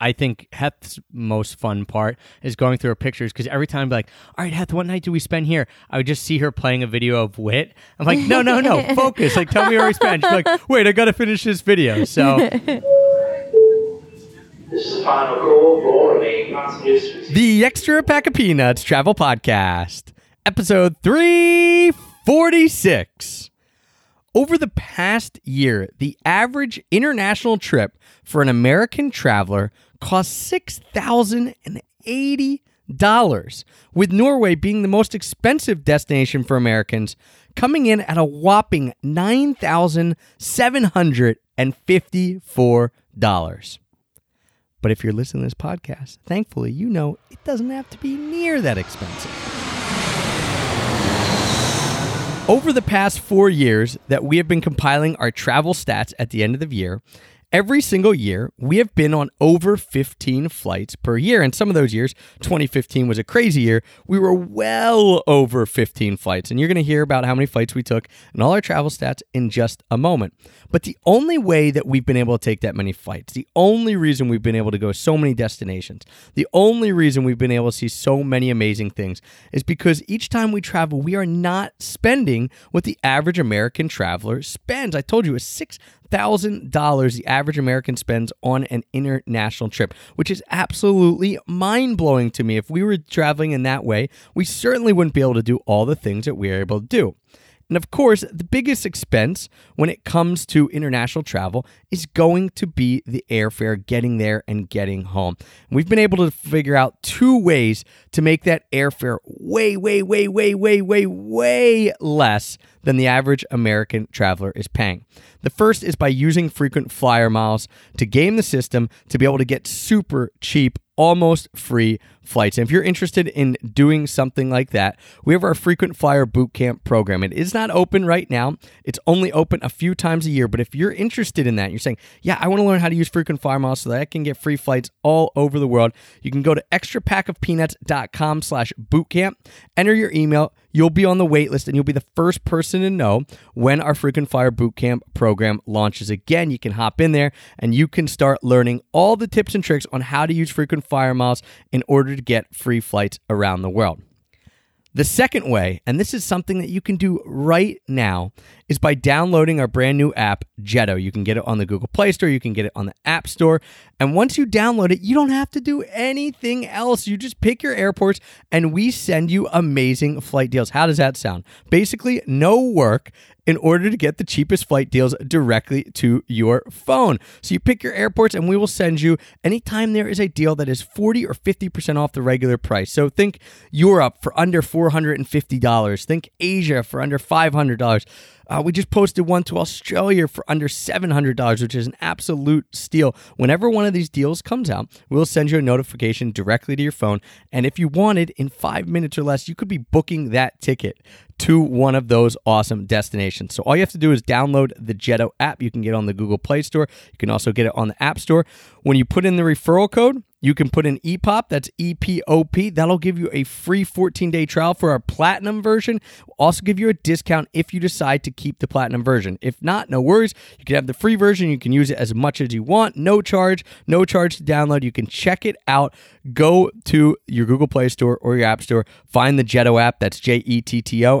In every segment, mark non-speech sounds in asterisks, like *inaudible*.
I think Heth's most fun part is going through her pictures because every time I'm like, all right, Heth, what night do we spend here? I would just see her playing a video of Wit. I'm like, no, no, no, *laughs* focus. Like, tell me where we spend. She's like, wait, I got to finish this video. So This is the final call for all remaining passengers. the Extra Pack of Peanuts Travel Podcast, episode 346. Over the past year, the average international trip for an American traveler cost $6,080, with Norway being the most expensive destination for Americans, coming in at a whopping $9,754. But if you're listening to this podcast, thankfully, you know it doesn't have to be near that expensive. Over the past four years that we have been compiling our travel stats at the end of the year, every single year we have been on over 15 flights per year. And some of those years, 2015 was a crazy year, we were well over 15 flights. And you're going to hear about how many flights we took and all our travel stats in just a moment. But the only way that we've been able to take that many flights, the only reason we've been able to go so many destinations, the only reason we've been able to see so many amazing things is because each time we travel, we are not spending what the average American traveler spends. I told you it's six thousand dollars the average American spends on an international trip, which is absolutely mind blowing to me. If we were traveling in that way, we certainly wouldn't be able to do all the things that we are able to do. And of course, the biggest expense when it comes to international travel is going to be the airfare, getting there and getting home. We've been able to figure out two ways to make that airfare way, way, way, way, way, way, way less than the average American traveler is paying. The first is by using frequent flyer miles to game the system to be able to get super cheap almost free flights. And if you're interested in doing something like that, we have our frequent flyer bootcamp program. It is not open right now. It's only open a few times a year. But if you're interested in that, you're saying, yeah, I want to learn how to use frequent flyer miles so that I can get free flights all over the world. You can go to extrapackofpeanuts.com slash bootcamp, enter your email. You'll be on the wait list and you'll be the first person to know when our frequent flyer bootcamp program launches again. You can hop in there and you can start learning all the tips and tricks on how to use frequent flyer miles in order to get free flights around the world. The second way, and this is something that you can do right now, is by downloading our brand new app, Jetto. You can get it on the Google Play Store, you can get it on the App Store. And once you download it, you don't have to do anything else. You just pick your airports and we send you amazing flight deals. How does that sound? Basically, no work in order to get the cheapest flight deals directly to your phone. So you pick your airports and we will send you anytime there is a deal that is 40 or 50% off the regular price. So think Europe for under $450, think Asia for under $500. Uh, we just posted one to Australia for under $700, which is an absolute steal. Whenever one of these deals comes out, we'll send you a notification directly to your phone. And if you wanted, in five minutes or less, you could be booking that ticket to one of those awesome destinations. So all you have to do is download the Jetto app. You can get it on the Google Play Store. You can also get it on the App Store. When you put in the referral code, you can put in EPOP, that's E P O P. That'll give you a free 14 day trial for our platinum version. We'll also give you a discount if you decide to keep the platinum version. If not, no worries. You can have the free version. You can use it as much as you want. No charge, no charge to download. You can check it out. Go to your Google Play Store or your App Store. Find the Jetto app. That's J E T T O.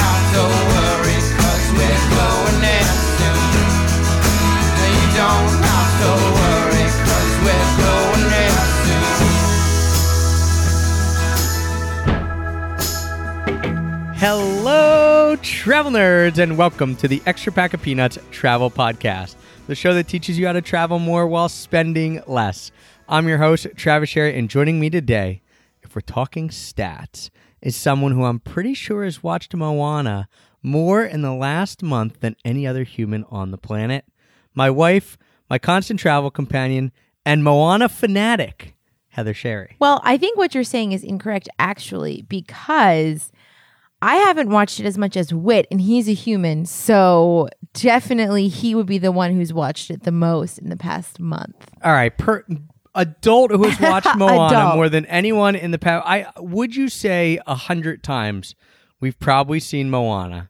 Hello, travel nerds, and welcome to the Extra Pack of Peanuts Travel Podcast, the show that teaches you how to travel more while spending less. I'm your host, Travis Sherry, and joining me today, if we're talking stats, is someone who I'm pretty sure has watched Moana more in the last month than any other human on the planet. My wife, my constant travel companion, and Moana fanatic, Heather Sherry. Well, I think what you're saying is incorrect actually because I haven't watched it as much as Wit and he's a human. So definitely he would be the one who's watched it the most in the past month. All right, per adult who has watched *laughs* Moana Adult. more than anyone in the past. I would you say a hundred times we've probably seen Moana,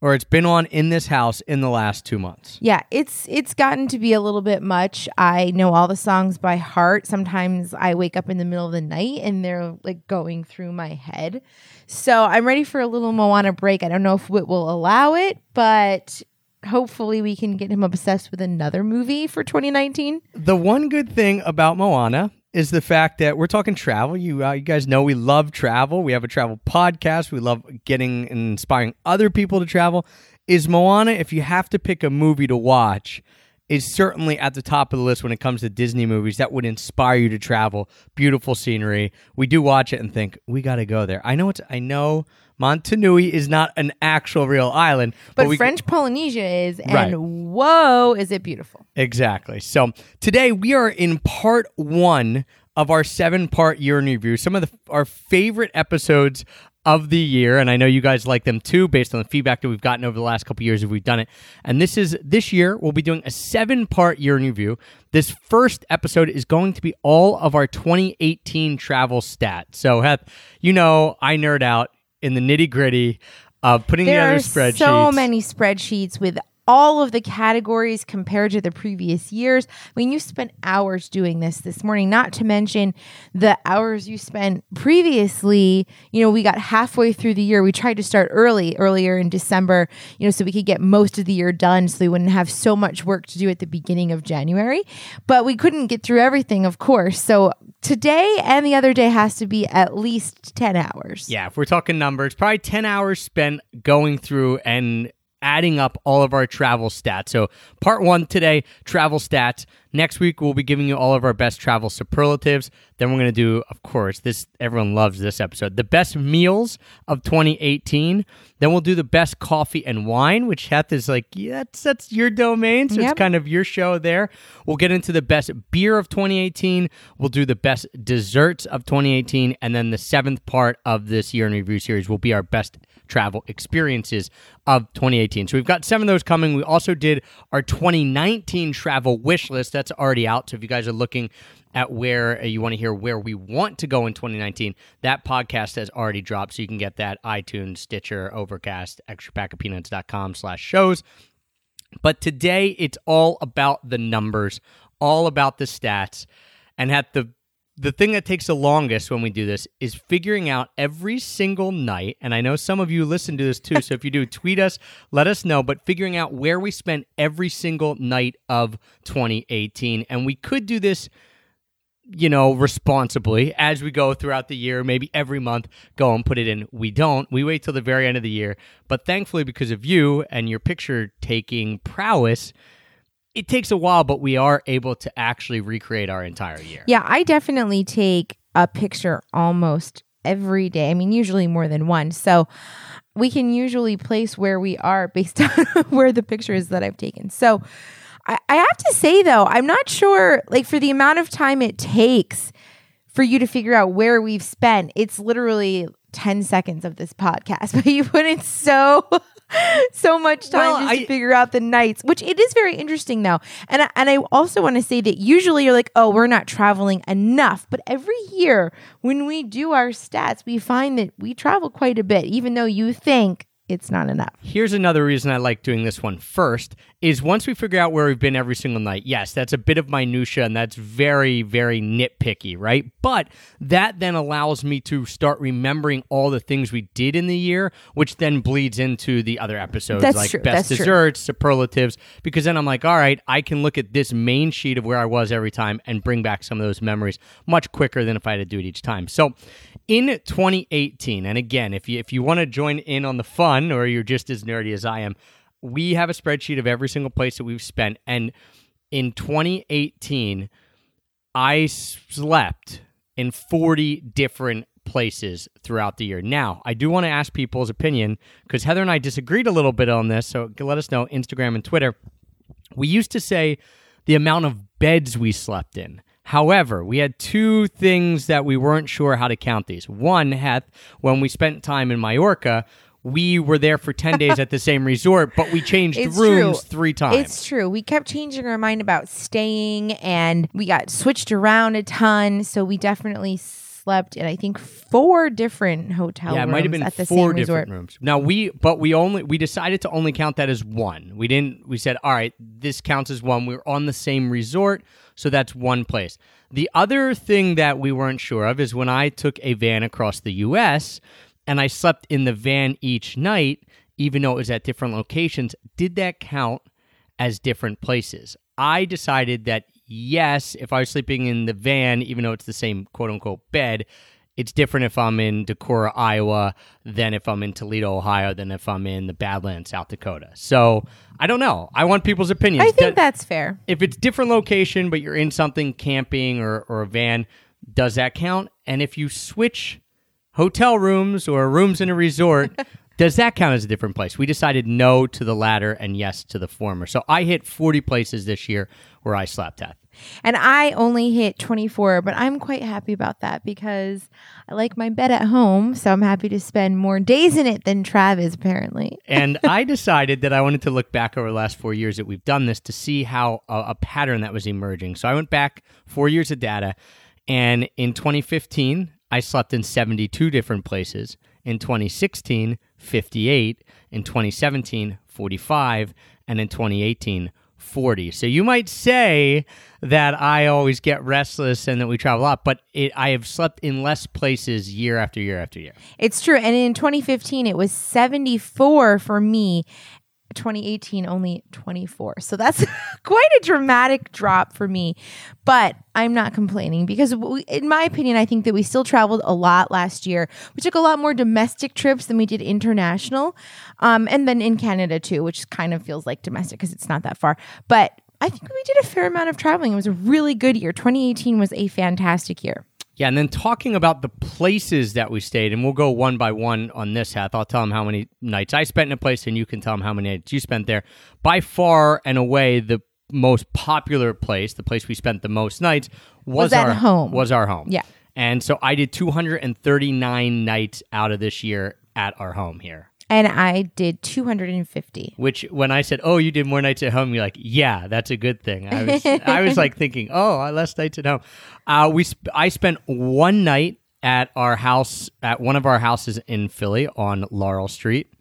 or it's been on in this house in the last two months. Yeah, it's it's gotten to be a little bit much. I know all the songs by heart. Sometimes I wake up in the middle of the night and they're like going through my head. So I'm ready for a little Moana break. I don't know if Wit will allow it, but hopefully we can get him obsessed with another movie for 2019. The one good thing about Moana is the fact that we're talking travel. You, uh, you guys know we love travel. We have a travel podcast. We love getting and inspiring other people to travel. Is Moana, if you have to pick a movie to watch, is certainly at the top of the list when it comes to Disney movies that would inspire you to travel. Beautiful scenery. We do watch it and think we got to go there. I know it's. I know Motunui is not an actual real island, But we, French Polynesia is, and Right. whoa, is it beautiful. Exactly. So today we are in part one of our seven part year in review. Some of the, our favorite episodes of the year, and I know you guys like them too, based on the feedback that we've gotten over the last couple years if we've done it. And this is this year we'll be doing a seven part year in review. This first episode is going to be all of our 2018 travel stats. So Heth, you know I nerd out in the nitty gritty of putting There together are spreadsheets. so many spreadsheets with all of the categories compared to the previous years. I mean, you spent hours doing this this morning, not to mention the hours you spent previously. You know, we got halfway through the year. We tried to start early, earlier in December, you know, so we could get most of the year done so we wouldn't have so much work to do at the beginning of January. But we couldn't get through everything, of course. So today and the other day has to be at least 10 hours. Yeah, if we're talking numbers, probably 10 hours spent going through and adding up all of our travel stats. So, part one today, travel stats. Next week, we'll be giving you all of our best travel superlatives. Then we're going to do, of course, this everyone loves this episode, the best meals of 2018. Then we'll do the best coffee and wine, which Heth is like, yeah, that's, that's your domain. So it's kind of your show there. We'll get into the best beer of 2018. We'll do the best desserts of 2018. And then the seventh part of this year in review series will be our best travel experiences of 2018. So we've got seven of those coming. We also did our 2019 travel wish list. That's already out. So if you guys are looking at where uh, you want to hear where we want to go in 2019, that podcast has already dropped. So you can get that iTunes, Stitcher, Overcast, extrapackofpeanuts.com slash shows. But today it's all about the numbers, all about the stats, and at the the thing that takes the longest when we do this is figuring out every single night. And I know some of you listen to this too, so if you do, *laughs* tweet us, let us know. But figuring out where we spent every single night of 2018, and we could do this you know, responsibly as we go throughout the year, maybe every month, go and put it in. We don't. We wait till the very end of the year. But thankfully, because of you and your picture taking prowess, it takes a while, but we are able to actually recreate our entire year. Yeah, I definitely take a picture almost every day. I mean, usually more than one. So we can usually place where we are based *laughs* on where the picture is that I've taken. So I, I have to say, though, I'm not sure, like, for the amount of time it takes for you to figure out where we've spent, it's literally 10 seconds of this podcast, *laughs* but you put in so. *laughs* So much time Well, just I- to figure out the nights, which it is very interesting though. And I, and I also want to say that usually you're like, oh, we're not traveling enough, but every year when we do our stats, we find that we travel quite a bit, even though you think it's not enough. Here's another reason I like doing this one first is once we figure out where we've been every single night. Yes, that's a bit of minutia and that's very very nitpicky, right? But that then allows me to start remembering all the things we did in the year, which then bleeds into the other episodes That's like true, best that's true. desserts, superlatives because then I'm like, all right, I can look at this main sheet of where I was every time and bring back some of those memories much quicker than if I had to do it each time. So, in 2018, and again, if you if you want to join in on the fun or you're just as nerdy as I am, we have a spreadsheet of every single place that we've spent and in 2018 I slept in 40 different places throughout the year. Now, I do want to ask people's opinion because Heather and I disagreed a little bit on this, so let us know Instagram and Twitter. We used to say the amount of beds we slept in. However, we had two things that we weren't sure how to count these. One, Heth, when we spent time in Mallorca, we were there for 10 days at the same *laughs* resort, but we changed It's rooms true. three times. It's true. We kept changing our mind about staying and we got switched around a ton. So we definitely slept in, I think, four different hotel yeah, it might have been at the four same different resort. rooms. Now we, but we only we decided to only count that as one. We didn't. We said, all right, this counts as one. We're on the same resort, so that's one place. The other thing that we weren't sure of is when I took a van across the U.S. and I slept in the van each night, even though it was at different locations. Did that count as different places? I decided that yes, if I was sleeping in the van, even though it's the same quote unquote bed, it's different if I'm in Decorah, Iowa, than if I'm in Toledo, Ohio, than if I'm in the Badlands, South Dakota. So I don't know. I want people's opinions. I think Does- that's fair. if it's different location, but you're in something camping or, or a van, does that count? And if you switch hotel rooms or rooms in a resort, *laughs* does that count as a different place? We decided no to the latter and yes to the former. So I hit 40 places this year where I slept at. And I only hit 24, but I'm quite happy about that because I like my bed at home. So I'm happy to spend more days in it than Travis, apparently. *laughs* And I decided that I wanted to look back over the last four years that we've done this to see how a, a pattern that was emerging. So I went back four years of data, and in 2015, I slept in 72 different places. In 2016, 58. In 2017, 45. And in 2018, 40. So you might say that I always get restless and that we travel a lot, but it, I have slept in less places year after year after year. It's true. And in 2015, it was 74 for me. 2018 only 24. So that's *laughs* quite a dramatic drop for me. But I'm not complaining because we, in my opinion I think that we still traveled a lot last year. We took a lot more domestic trips than we did international. Um and then in Canada too, which kind of feels like domestic because it's not that far. But I think we did a fair amount of traveling. It was a really good year. 2018 was a fantastic year. Yeah, and then talking about the places that we stayed, and we'll go one by one on this, Hath. I'll tell them how many nights I spent in a place, and you can tell them how many nights you spent there. By far and away, the most popular place, the place we spent the most nights, was, Was our home. Was our home. Yeah. And so I did 239 nights out of this year at our home here. And I did 250. Which, when I said, "Oh, you did more nights at home," you're like, "Yeah, that's a good thing." I was, I was like *laughs* thinking, "Oh, I less nights at home." Uh, we, sp- I spent one night at our house, at one of our houses in Philly on Laurel Street.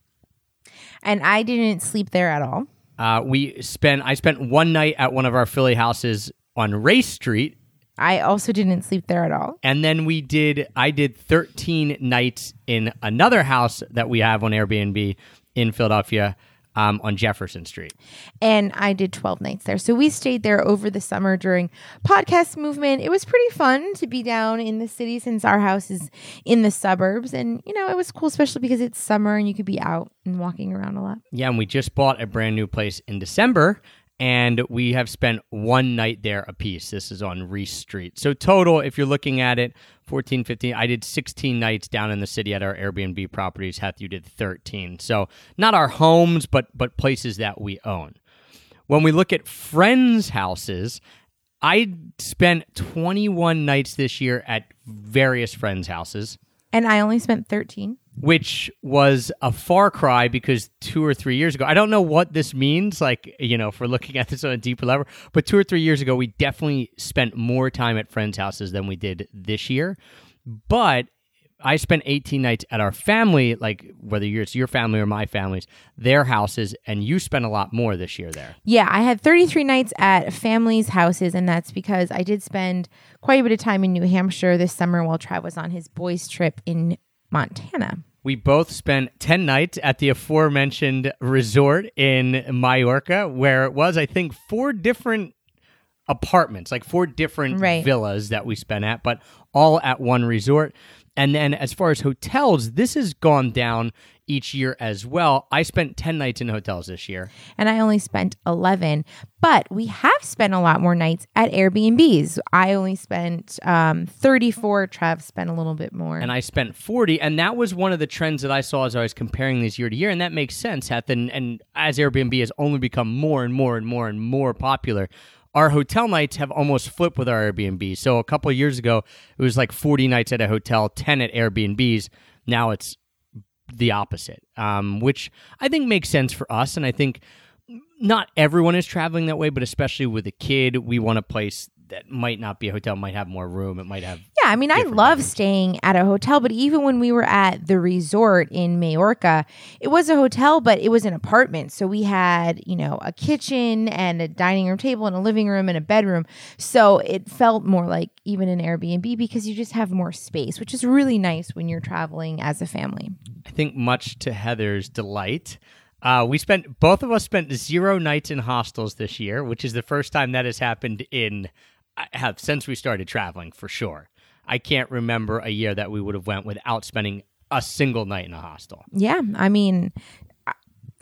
And I didn't sleep there at all. Uh, we spent, I spent one night at one of our Philly houses on Race Street, I also didn't sleep there at all. and then we did, I did 13 nights in another house that we have on Airbnb in Philadelphia. Um, on Jefferson Street. And I did 12 nights there. So we stayed there over the summer during podcast movement. It was pretty fun to be down in the city since our house is in the suburbs. And, you know, it was cool, especially because it's summer and you could be out and walking around a lot. Yeah, and we just bought a brand new place in December, and we have spent one night there apiece. This is on Reese Street. So total, if you're looking at it, 14, 15, I did 16 nights down in the city at our Airbnb properties. Heth, you did 13. So not our homes, but but places that we own. When we look at friends' houses, I spent 21 nights this year at various friends' houses And I only spent 13. Which was a far cry because two or three years ago, I don't know what this means, like, you know, we're looking at this on a deeper level, but two or three years ago, we definitely spent more time at friends' houses than we did this year. But I spent 18 nights at our family, like whether it's your family or my family's, their houses, and you spent a lot more this year there. Yeah, I had 33 nights at families' houses, and that's because I did spend quite a bit of time in New Hampshire this summer while Trav was on his boys' trip in Montana. We both spent 10 nights at the aforementioned resort in Mallorca, where it was, I think, four different apartments, like four different Right. villas that we spent at, but all at one resort. And then as far as hotels, this has gone down each year as well. I spent 10 nights in hotels this year. and I only spent 11. But we have spent a lot more nights at Airbnbs. I only spent um, 34. Trav spent a little bit more. and I spent 40 and that was one of the trends that I saw as I was comparing these year to year and that makes sense Heth and, and as Airbnb has only become more and more and more and more popular our hotel nights have almost flipped with our Airbnb. So a couple years ago, it was like 40 nights at a hotel, 10 at Airbnbs. Now it's the opposite, um, which I think makes sense for us. And I think not everyone is traveling that way, but especially with a kid, we want a place that might not be a hotel, might have more room. It might have. Yeah, I mean, I love items. staying at a hotel, but even when we were at the resort in Majorca, it was a hotel, but it was an apartment. So we had, you know, a kitchen and a dining room table and a living room and a bedroom. So it felt more like even an Airbnb because you just have more space, which is really nice when you're traveling as a family. I think much to Heather's delight. Uh, we spent both of us spent zero nights in hostels this year, which is the first time that has happened in I have since we started traveling for sure. I can't remember a year that we would have went without spending a single night in a hostel. Yeah, I mean,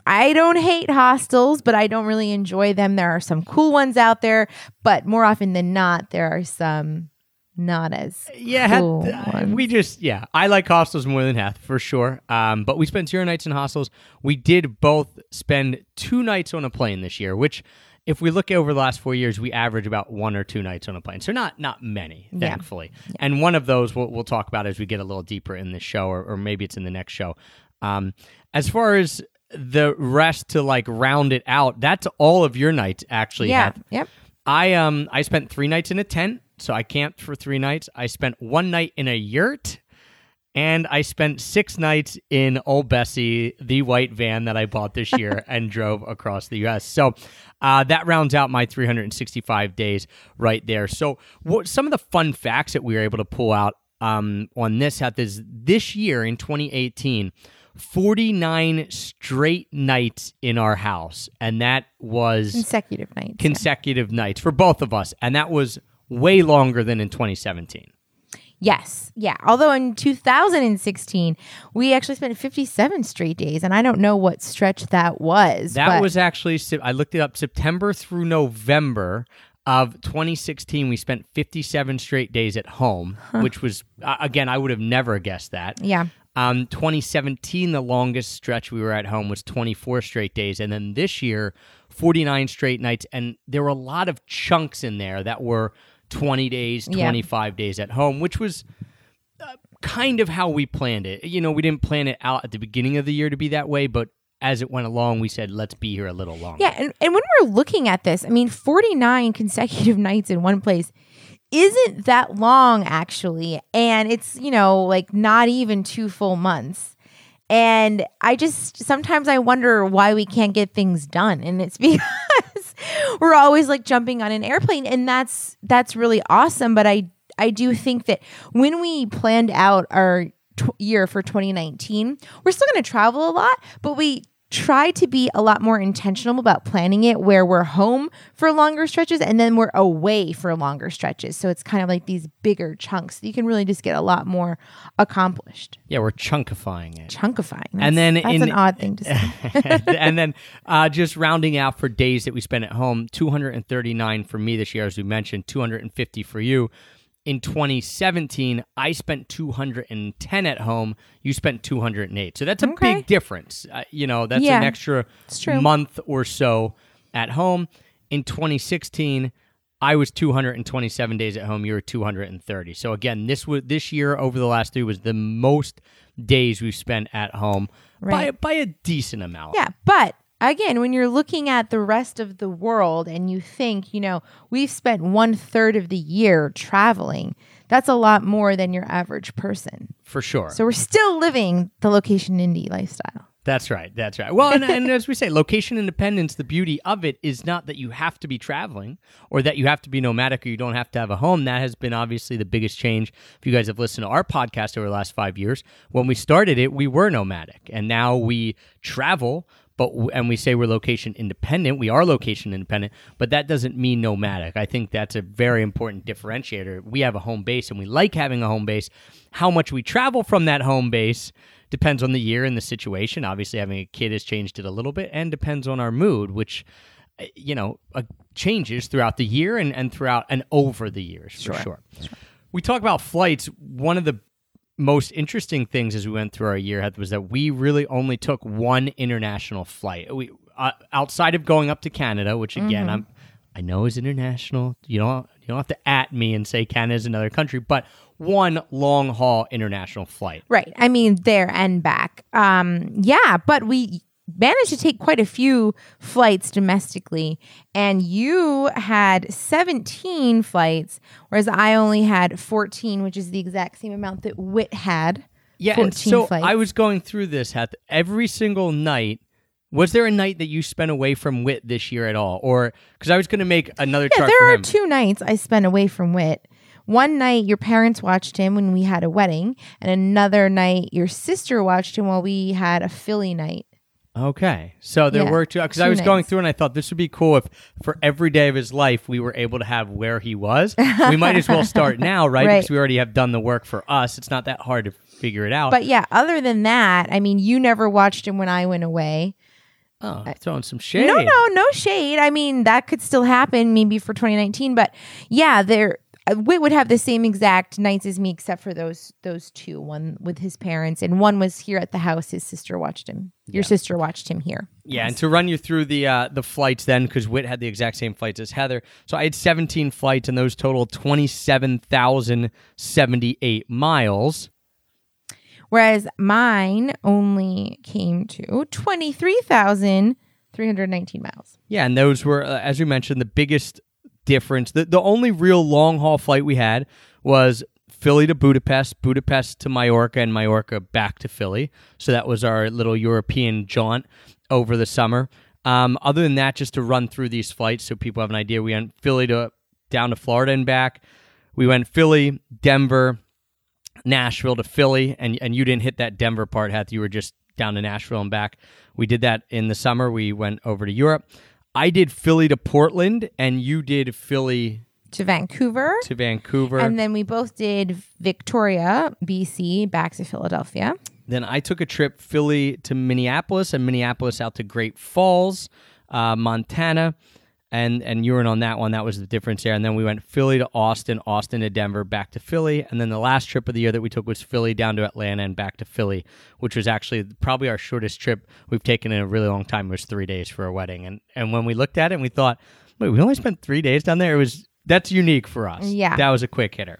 I- don't hate hostels, but I don't really enjoy them. There are some cool ones out there, but more often than not, there are some not as Yeah, had- cool uh, ones. we just yeah. I like hostels more than half for sure. Um, but we spent zero nights in hostels. We did both spend two nights on a plane this year, which. If we look over the last four years, we average about one or two nights on a plane, so not not many, Yeah. thankfully. And one of those we'll, we'll talk about as we get a little deeper in this show, or, or maybe it's in the next show. Um, as far as the rest to like round it out, that's all of your nights actually. yeah, Heath. yep. I um I spent three nights in a tent, so I camped for three nights. I spent one night in a yurt, and I spent six nights in Old Bessie, the white van that I bought this year *laughs* and drove across the U.S. So uh, that rounds out my 365 days right there. So what some of the fun facts that we were able to pull out um, on this Heth, is this year in 2018. 49 straight nights in our house and that was Consecutive nights. yeah. consecutive nights for both of us, and that was way longer than in 2017. Yes. Yeah. Although in 2016, we actually spent 57 straight days, and I don't know what stretch that was. That was actually I looked it up September through November of 2016. We spent 57 straight days at home, which was uh, again I would have never guessed that. Yeah. Um, 2017, the longest stretch we were at home was 24 straight days, and then this year, 49 straight nights, and there were a lot of chunks in there that were 20 days, Yeah. 25 days at home, which was uh, kind of how we planned it. You know, we didn't plan it out at the beginning of the year to be that way, but as it went along, we said let's be here a little longer. Yeah. And, and when we're looking at this, I mean, 49 *laughs* consecutive nights in one place isn't that long, actually. And it's, you know, like not even two full months. And I just sometimes I wonder why we can't get things done. And it's *laughs* because *laughs* we're always like jumping on an airplane and that's that's really awesome, but I I do think that when we planned out our tw- year for 2019, we're still going to travel a lot, but we try to be a lot more intentional about planning it where we're home for longer stretches and then we're away for longer stretches. So it's kind of like these bigger chunks. You can really just get a lot more accomplished. Yeah, we're chunkifying it. Chunkifying. And then that's in- an odd thing to say. *laughs* and then uh, just rounding out for days that we spent at home 239 for me this year as we mentioned 250 for you in 2017 i spent 210 at home you spent 208 so that's a Okay. big difference uh, you know that's Yeah, an extra month or so at home in 2016 I was 227 days at home. You were 230. So again, this was this year over the last three was the most days we've spent at home by by a decent amount. Yeah, but again, when you're looking at the rest of the world and you think, you know, we've spent one third of the year traveling, that's a lot more than your average person. for sure. So we're still living the location indie lifestyle. That's right. That's right. Well, and, and as we say, location independence, the beauty of it is not that you have to be traveling or that you have to be nomadic or you don't have to have a home. That has been obviously the biggest change. If you guys have listened to our podcast over the last five years, when we started it, we were nomadic and now we travel. But and we say we're location independent. We are location independent, but that doesn't mean nomadic. I think that's a very important differentiator. We have a home base, and we like having a home base. How much we travel from that home base depends on the year and the situation. Obviously, having a kid has changed it a little bit, and depends on our mood, which uh, you know uh, changes throughout the year and and throughout and over the years for sure. We talk about flights. One of the most interesting things as we went through our year was that we really only took one international flight. We uh, outside of going up to Canada, which again I'm I know is international. You don't you don't have to at me and say Canada is another country, but one long haul international flight. Right. I mean, there and back. Um, yeah, but we managed to take quite a few flights domestically, and you had 17 flights, whereas I only had 14, which is the exact same amount that Wit had. Yeah, 14 and so flights. I was going through this Heth, every single night. Was there a night that you spent away from Wit this year at all, or because I was going to make another Yeah, chart there are him? two nights I spent away from Wit. One night your parents watched him when we had a wedding, and another night your sister watched him while we had a Philly night. Okay, so there Yeah, were two because I was going through and I thought this would be cool if for every day of his life we were able to have where he was. we might as well start *laughs* now, right? Right. Because we already have done the work for us. It's not that hard to figure it out. But yeah, other than that, I mean, you never watched him when I went away. oh, throwing some shade. No, no, no shade. I mean, that could still happen maybe for 2019, but yeah, there Wit would have the same exact nights as me except for those those two, one with his parents and one was here at the house his sister watched him. Your sister watched him here. Yeah, and to run you through the uh, the flights then, because Wit had the exact same flights as Heather. So I had 17 flights, and those totaled 27,078 miles. Whereas mine only came to 23,319 miles. Yeah, and those were, uh, as we mentioned, the biggest difference. The, the only real long haul flight we had was Philly to Budapest, Budapest to Mallorca, and Mallorca back to Philly. So that was our little European jaunt over the summer. Um, other than that, just to run through these flights so people have an idea, we went Philly to down to Florida and back. We went Philly, Denver, Nashville to Philly, and and you didn't hit that Denver part, Heth. You were just down to Nashville and back. We did that in the summer. We went over to Europe. I did Philly to Portland, and you did Philly To Vancouver. to Vancouver. And then we both did Victoria, BC, back to Philadelphia. Then I took a trip Philly to Minneapolis and Minneapolis out to Great Falls, uh, Montana, and and you were in on that one. That was the difference there. And then we went Philly to Austin, Austin to Denver, back to Philly, and then the last trip of the year that we took was Philly down to Atlanta and back to Philly, which was actually probably our shortest trip we've taken in a really long time. It was three days for a wedding, and and when we looked at it, and we thought, wait, we only spent three days down there. It was that's unique for us. Yeah. that was a quick hitter.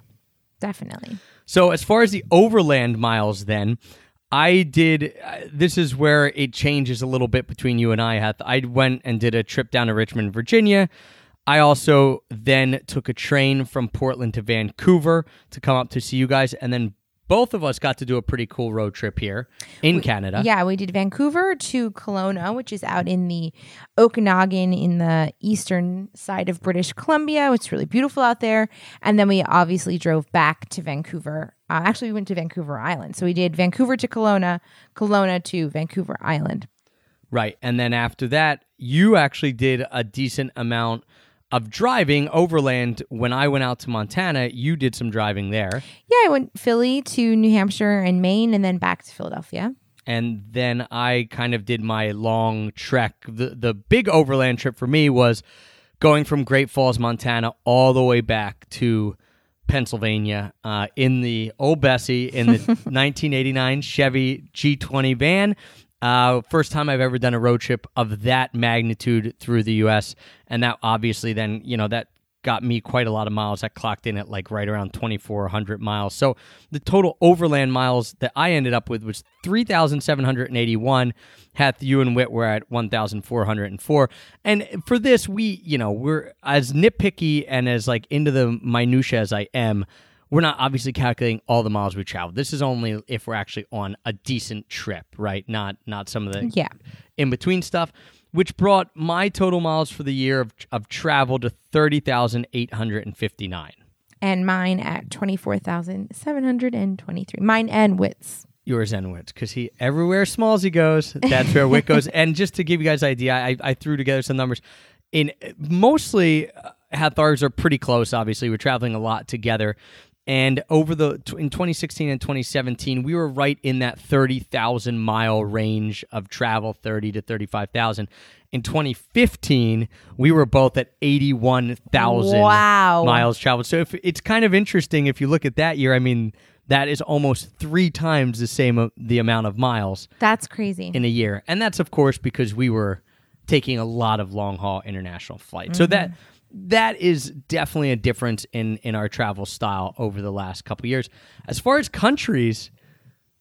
Definitely. So as far as the overland miles, then I did. Uh, this is where it changes a little bit between you and I. Heth. I went and did a trip down to Richmond, Virginia. I also then took a train from Portland to Vancouver to come up to see you guys, and then both of us got to do a pretty cool road trip here in Canada. Yeah, we did Vancouver to Kelowna, which is out in the Okanagan in the eastern side of British Columbia. It's really beautiful out there. And then we obviously drove back to Vancouver. Uh, actually, we went to Vancouver Island. So we did Vancouver to Kelowna, Kelowna to Vancouver Island. Right. And then after that, you actually did a decent amount of driving overland. When I went out to Montana, you did some driving there. Yeah, I went Philly to New Hampshire and Maine and then back to Philadelphia. and then I kind of did my long trek. The the big overland trip for me was going from Great Falls, Montana, all the way back to Pennsylvania uh, in the old Bessie in the *laughs* 1989 Chevy G20 van. Uh, first time I've ever done a road trip of that magnitude through the U.S. And that obviously then you know that got me quite a lot of miles. I clocked in at like right around 2,400 miles. So the total overland miles that I ended up with was 3,781. Hath you and Wit were at 1,404. And for this, we, you know, we're as nitpicky and as like into the minutia as I am. We're not obviously calculating all the miles we traveled. This is only if we're actually on a decent trip, right? Not not some of the Yeah. in between stuff, which brought my total miles for the year of, of travel to 30,859. And mine at 24,723. Mine and Wits. Yours and Wit's, because he everywhere small as he goes, that's where Wit goes. *laughs* And just to give you guys an idea, I, I threw together some numbers. In mostly, uh, Hathars are pretty close. Obviously, we're traveling a lot together. And over the in 2016 and 2017, we were right in that 30,000 mile range of travel, 30 to 35,000. In 2015, we were both at 81,000 Wow. miles traveled. So if it's kind of interesting if you look at that year. I mean, that is almost three times the same the amount of miles That's crazy. in a year, and that's of course because we were taking a lot of long haul international flights. So that that is definitely a difference in in our travel style over the last couple years. As far as countries,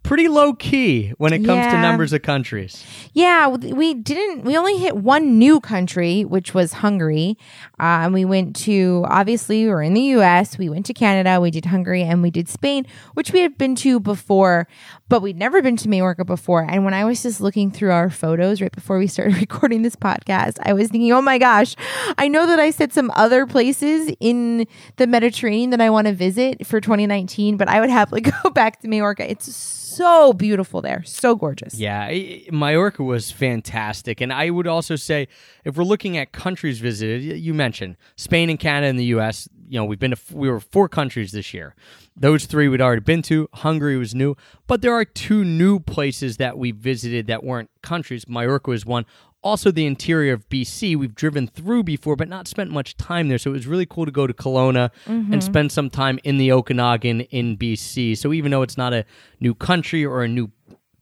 pretty low key when it comes to numbers of countries. Yeah, we didn't. We only hit one new country, which was Hungary. Uh, and we went to obviously we were in the U.S. We went to Canada. We did Hungary and we did Spain, which we had been to before, but we'd never been to Majorca before. And when I was just looking through our photos right before we started *laughs* recording this podcast, I was thinking, oh my gosh, I know that I said some other places in the Mediterranean that I want to visit for 2019, but I would happily *laughs* go back to Majorca. It's so beautiful there, so gorgeous. Yeah, I- Majorca was fantastic. And I would also say, if we're looking at countries visited, you mentioned Spain and Canada and the U.S. You know, we've been to we were four countries this year. Those three we'd already been to. Hungary was new, but there are two new places that we visited that weren't countries. Majorca was one. Also, the interior of BC we've driven through before, but not spent much time there. So it was really cool to go to Kelowna and mm-hmm. spend some time in the Okanagan in BC. So even though it's not a new country or a new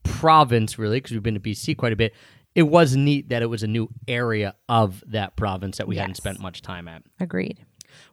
province really because we've been to BC quite a bit. It was neat that it was a new area of that province that we hadn't spent much time at. Agreed.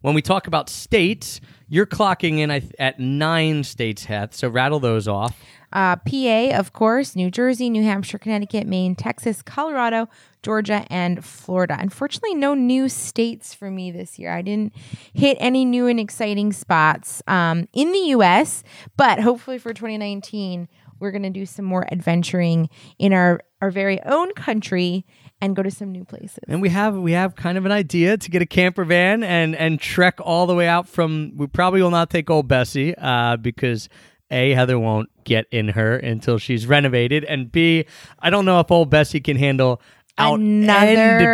When we talk about states, you're clocking in at nine states, Heth. So rattle those off. Uh, PA, of course, New Jersey, New Hampshire, Connecticut, Maine, Texas, Colorado, Georgia, and Florida. Unfortunately, no new states for me this year. I didn't hit any new and exciting spots um, in the U.S., but hopefully for 2019, we're going to do some more adventuring in our, our very own country and go to some new places. And we have we have kind of an idea to get a camper van and and trek all the way out from. We probably will not take old Bessie uh, because a Heather won't get in her until she's renovated, and b I don't know if old Bessie can handle out and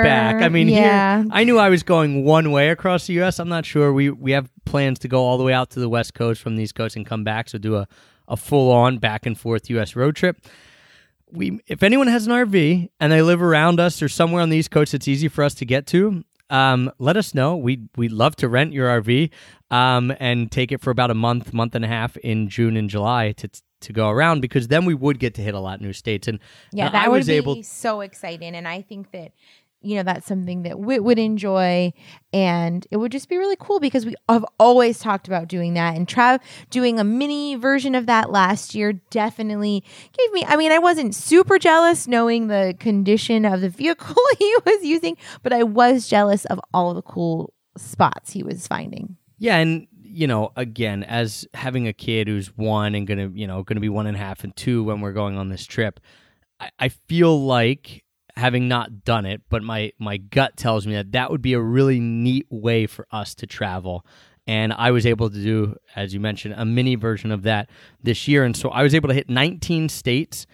back. I mean, yeah. here I knew I was going one way across the U.S. I'm not sure. We we have plans to go all the way out to the West Coast from the East Coast and come back. So do a a full on back and forth U.S. road trip we if anyone has an RV and they live around us or somewhere on the East Coast it's easy for us to get to, um, let us know. We'd we'd love to rent your RV um, and take it for about a month, month and a half in June and July to to go around because then we would get to hit a lot of new states. And Yeah, that I would be able so exciting. And I think that, you know, that's something that Wit would enjoy. And it would just be really cool because we have always talked about doing that. And Trav doing a mini version of that last year definitely gave me, I mean, I wasn't super jealous knowing the condition of the vehicle *laughs* he was using, but I was jealous of all the cool spots he was finding. Yeah, and you know, again, as having a kid who's one and gonna, you know, gonna be one and a half and two when we're going on this trip, I, I feel like having not done it, but my my gut tells me that that would be a really neat way for us to travel. And I was able to do, as you mentioned, a mini version of that this year, and so I was able to hit 19 states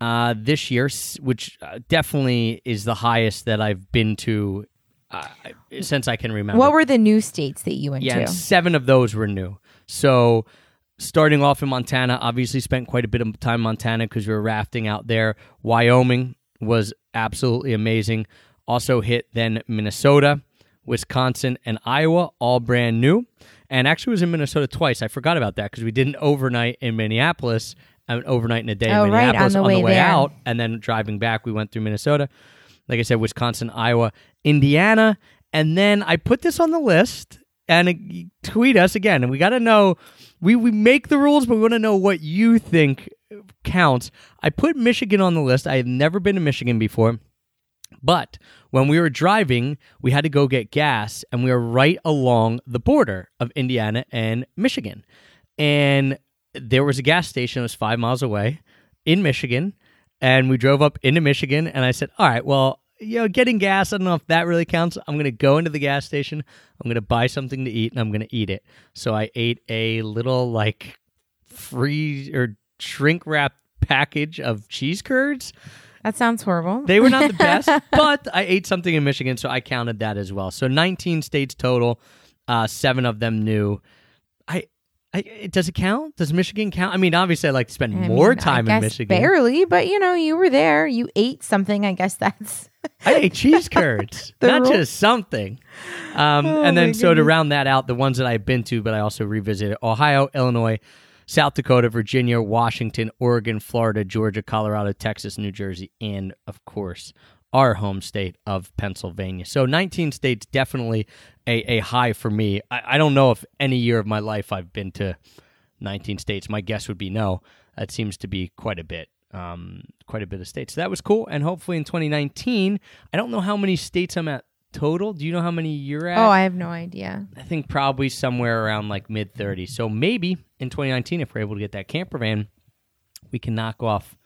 uh, this year, which uh, definitely is the highest that I've been to uh, since I can remember. What were the new states that you went Yeah, to? seven of those were new. So starting off in Montana, obviously spent quite a bit of time in Montana because we were rafting out there. Wyoming was absolutely amazing. Also hit then Minnesota, Wisconsin, and Iowa, all brand new. And actually was in Minnesota twice. I forgot about that because we did an overnight in Minneapolis, an overnight in a day Oh, in right, on Minneapolis the on the way way out, and then driving back, we went through Minnesota. Like I said, Wisconsin, Iowa, Indiana, and then I put this on the list and tweet us again. And we got to know we we make the rules, but we want to know what you think counts. I put Michigan on the list. I have never been to Michigan before. But when we were driving, we had to go get gas, and we were right along the border of Indiana and Michigan. And there was a gas station that was five miles away in Michigan. And we drove up into Michigan, and I said, All right, well, you know, getting gas, I don't know if that really counts. I'm going to go into the gas station, I'm going to buy something to eat, and I'm going to eat it. So I ate a little, like, free or shrink wrap package of cheese curds. That sounds horrible. They were not the *laughs* best, but I ate something in Michigan, so I counted that as well. So 19 states total, uh, seven of them new. I, I, does it count? Does Michigan count? I mean, obviously, I like to spend I more mean, time in Michigan. Barely, but you know, you were there. You ate something. I guess that's I ate cheese curds, *laughs* not rule- just something. Um, Oh, and then, so to round that out, the ones that I've been to, but I also revisited Ohio, Illinois, South Dakota, Virginia, Washington, Oregon, Florida, Georgia, Colorado, Texas, New Jersey, and of course, our home state of Pennsylvania. So 19 states, definitely a, a high for me. I, I don't know if any year of my life I've been to 19 states. My guess would be no. That seems to be quite a bit. Um, quite a bit of states. So that was cool. And hopefully in 2019, I don't know how many states I'm at total. Do you know how many you're at? Oh, I have no idea. I think probably somewhere around like mid 30s. So maybe in 2019, if we're able to get that camper van, we can knock off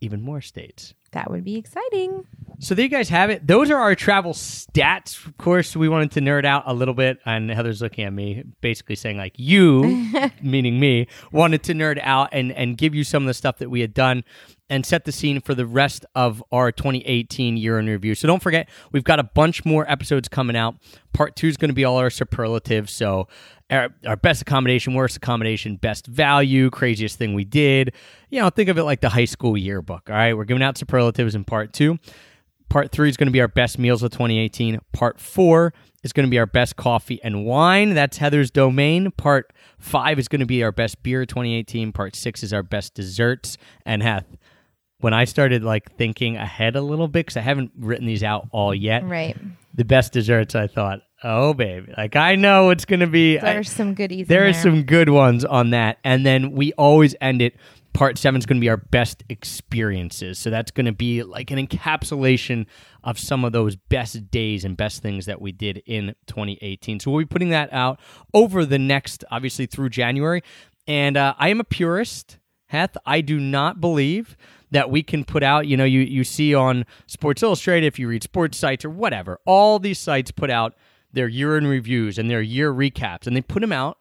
even more states. That would be exciting. So there you guys have it. Those are our travel stats. Of course, we wanted to nerd out a little bit, and Heather's looking at me, basically saying like you, *laughs* meaning me, wanted to nerd out and and give you some of the stuff that we had done and set the scene for the rest of our 2018 year in review. So don't forget, we've got a bunch more episodes coming out. Part two is going to be all our superlatives. So our, our best accommodation, worst accommodation, best value, craziest thing we did. You know, think of it like the high school yearbook. All right, we're giving out superlatives in part two. Part three is going to be our best meals of 2018. Part four is going to be our best coffee and wine. That's Heather's domain. Part five is going to be our best beer of 2018. Part six is our best desserts. And Heth, when I started like thinking ahead a little bit, because I haven't written these out all yet, Right. the best desserts, I thought, oh baby, like I know it's going to be. There's some goodies. there in are some good ones on that. And then we always end it. Part seven is going to be our best experiences. So that's going to be like an encapsulation of some of those best days and best things that we did in 2018. So we'll be putting that out over the next, obviously, through January. And uh, I am a purist, Heth. I do not believe that we can put out, you know, you, you see on Sports Illustrated, if you read sports sites or whatever, all these sites put out their year in reviews and their year recaps, and they put them out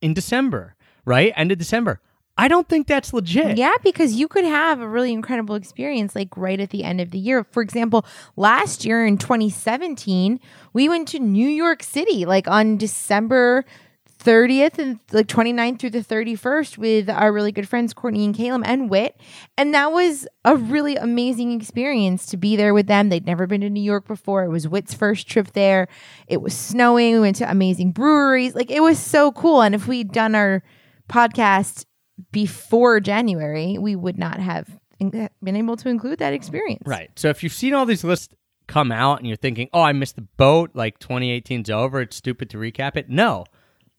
in December, right? End of December. I don't think that's legit. Yeah, because you could have a really incredible experience like right at the end of the year. For example, last year in 2017, we went to New York City like on December 30th and like 29th through the 31st with our really good friends Courtney and Caleb and Wit. And that was a really amazing experience to be there with them. They'd never been to New York before. It was Wit's first trip there. It was snowing. We went to amazing breweries. Like it was so cool. And if we'd done our podcast before January, we would not have been able to include that experience. Right. So if you've seen all these lists come out and you're thinking, oh, I missed the boat, like 2018's over, it's stupid to recap it. No.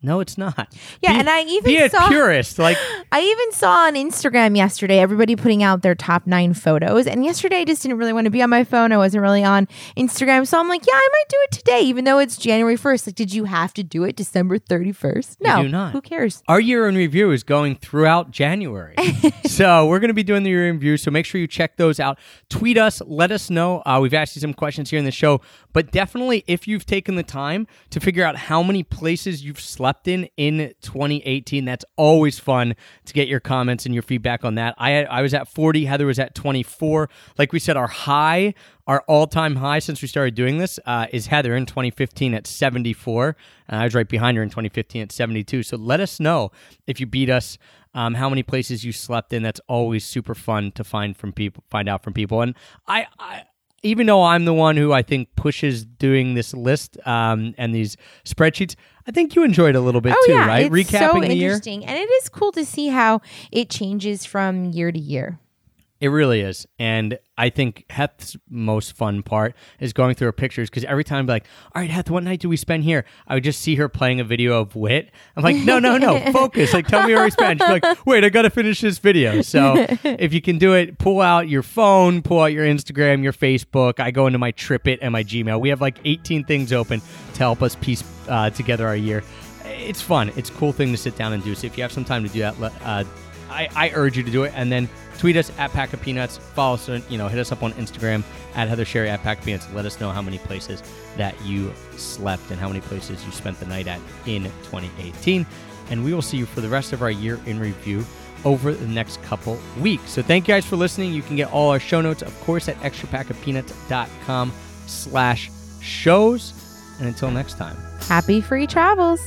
No, it's not. Yeah, Be- and I even be a saw- purist. *laughs* Like, I even saw on Instagram yesterday everybody putting out their top nine photos. And yesterday I just didn't really want to be on my phone. I wasn't really on Instagram. So I'm like, yeah, I might do it today, even though it's January 1st. Like, did you have to do it December 31st? No. do not. Who cares? Our year in review is going throughout January. *laughs* so we're going to be doing the year in review. So make sure you check those out. Tweet us. Let us know. Uh, we've asked you some questions here in the show. But definitely, if you've taken the time to figure out how many places you've slept in in 2018, that's always fun to get your comments and your feedback on that. I, I was at 40. Heather was at 24. Like we said, our high, our all time high since we started doing this uh, is Heather in 2015 at 74. And I was right behind her in 2015 at 72. So let us know if you beat us. Um, how many places you slept in? That's always super fun to find from people, find out from people. And I, I even though I'm the one who I think pushes doing this list um, and these spreadsheets, I think you enjoyed a little bit Oh, too, yeah. right? It's Recapping so the year. interesting. And it is cool to see how it changes from year to year. It really is. And I think Heth's most fun part is going through her pictures because every time I'm like, all right, Heth, what night do we spend here? I would just see her playing a video of Wit. I'm like, no, no, no, *laughs* focus. Like, tell me where we spend. She's like, wait, I got to finish this video. So *laughs* if you can do it, pull out your phone, pull out your Instagram, your Facebook. I go into my TripIt and my Gmail. We have like 18 things open to help us piece uh, together our year. It's fun. It's a cool thing to sit down and do. So if you have some time to do that, let- uh, I, I urge you to do it. And then tweet us at Pack of Peanuts. Follow us, on, you know, hit us up on Instagram at Heather Sherry at Pack of Peanuts. Let us know how many places that you slept and how many places you spent the night at in 2018. And we will see you for the rest of our year in review over the next couple weeks. So thank you guys for listening. You can get all our show notes, of course, at extrapackofpeanuts.com slash shows. And until next time. Happy free travels.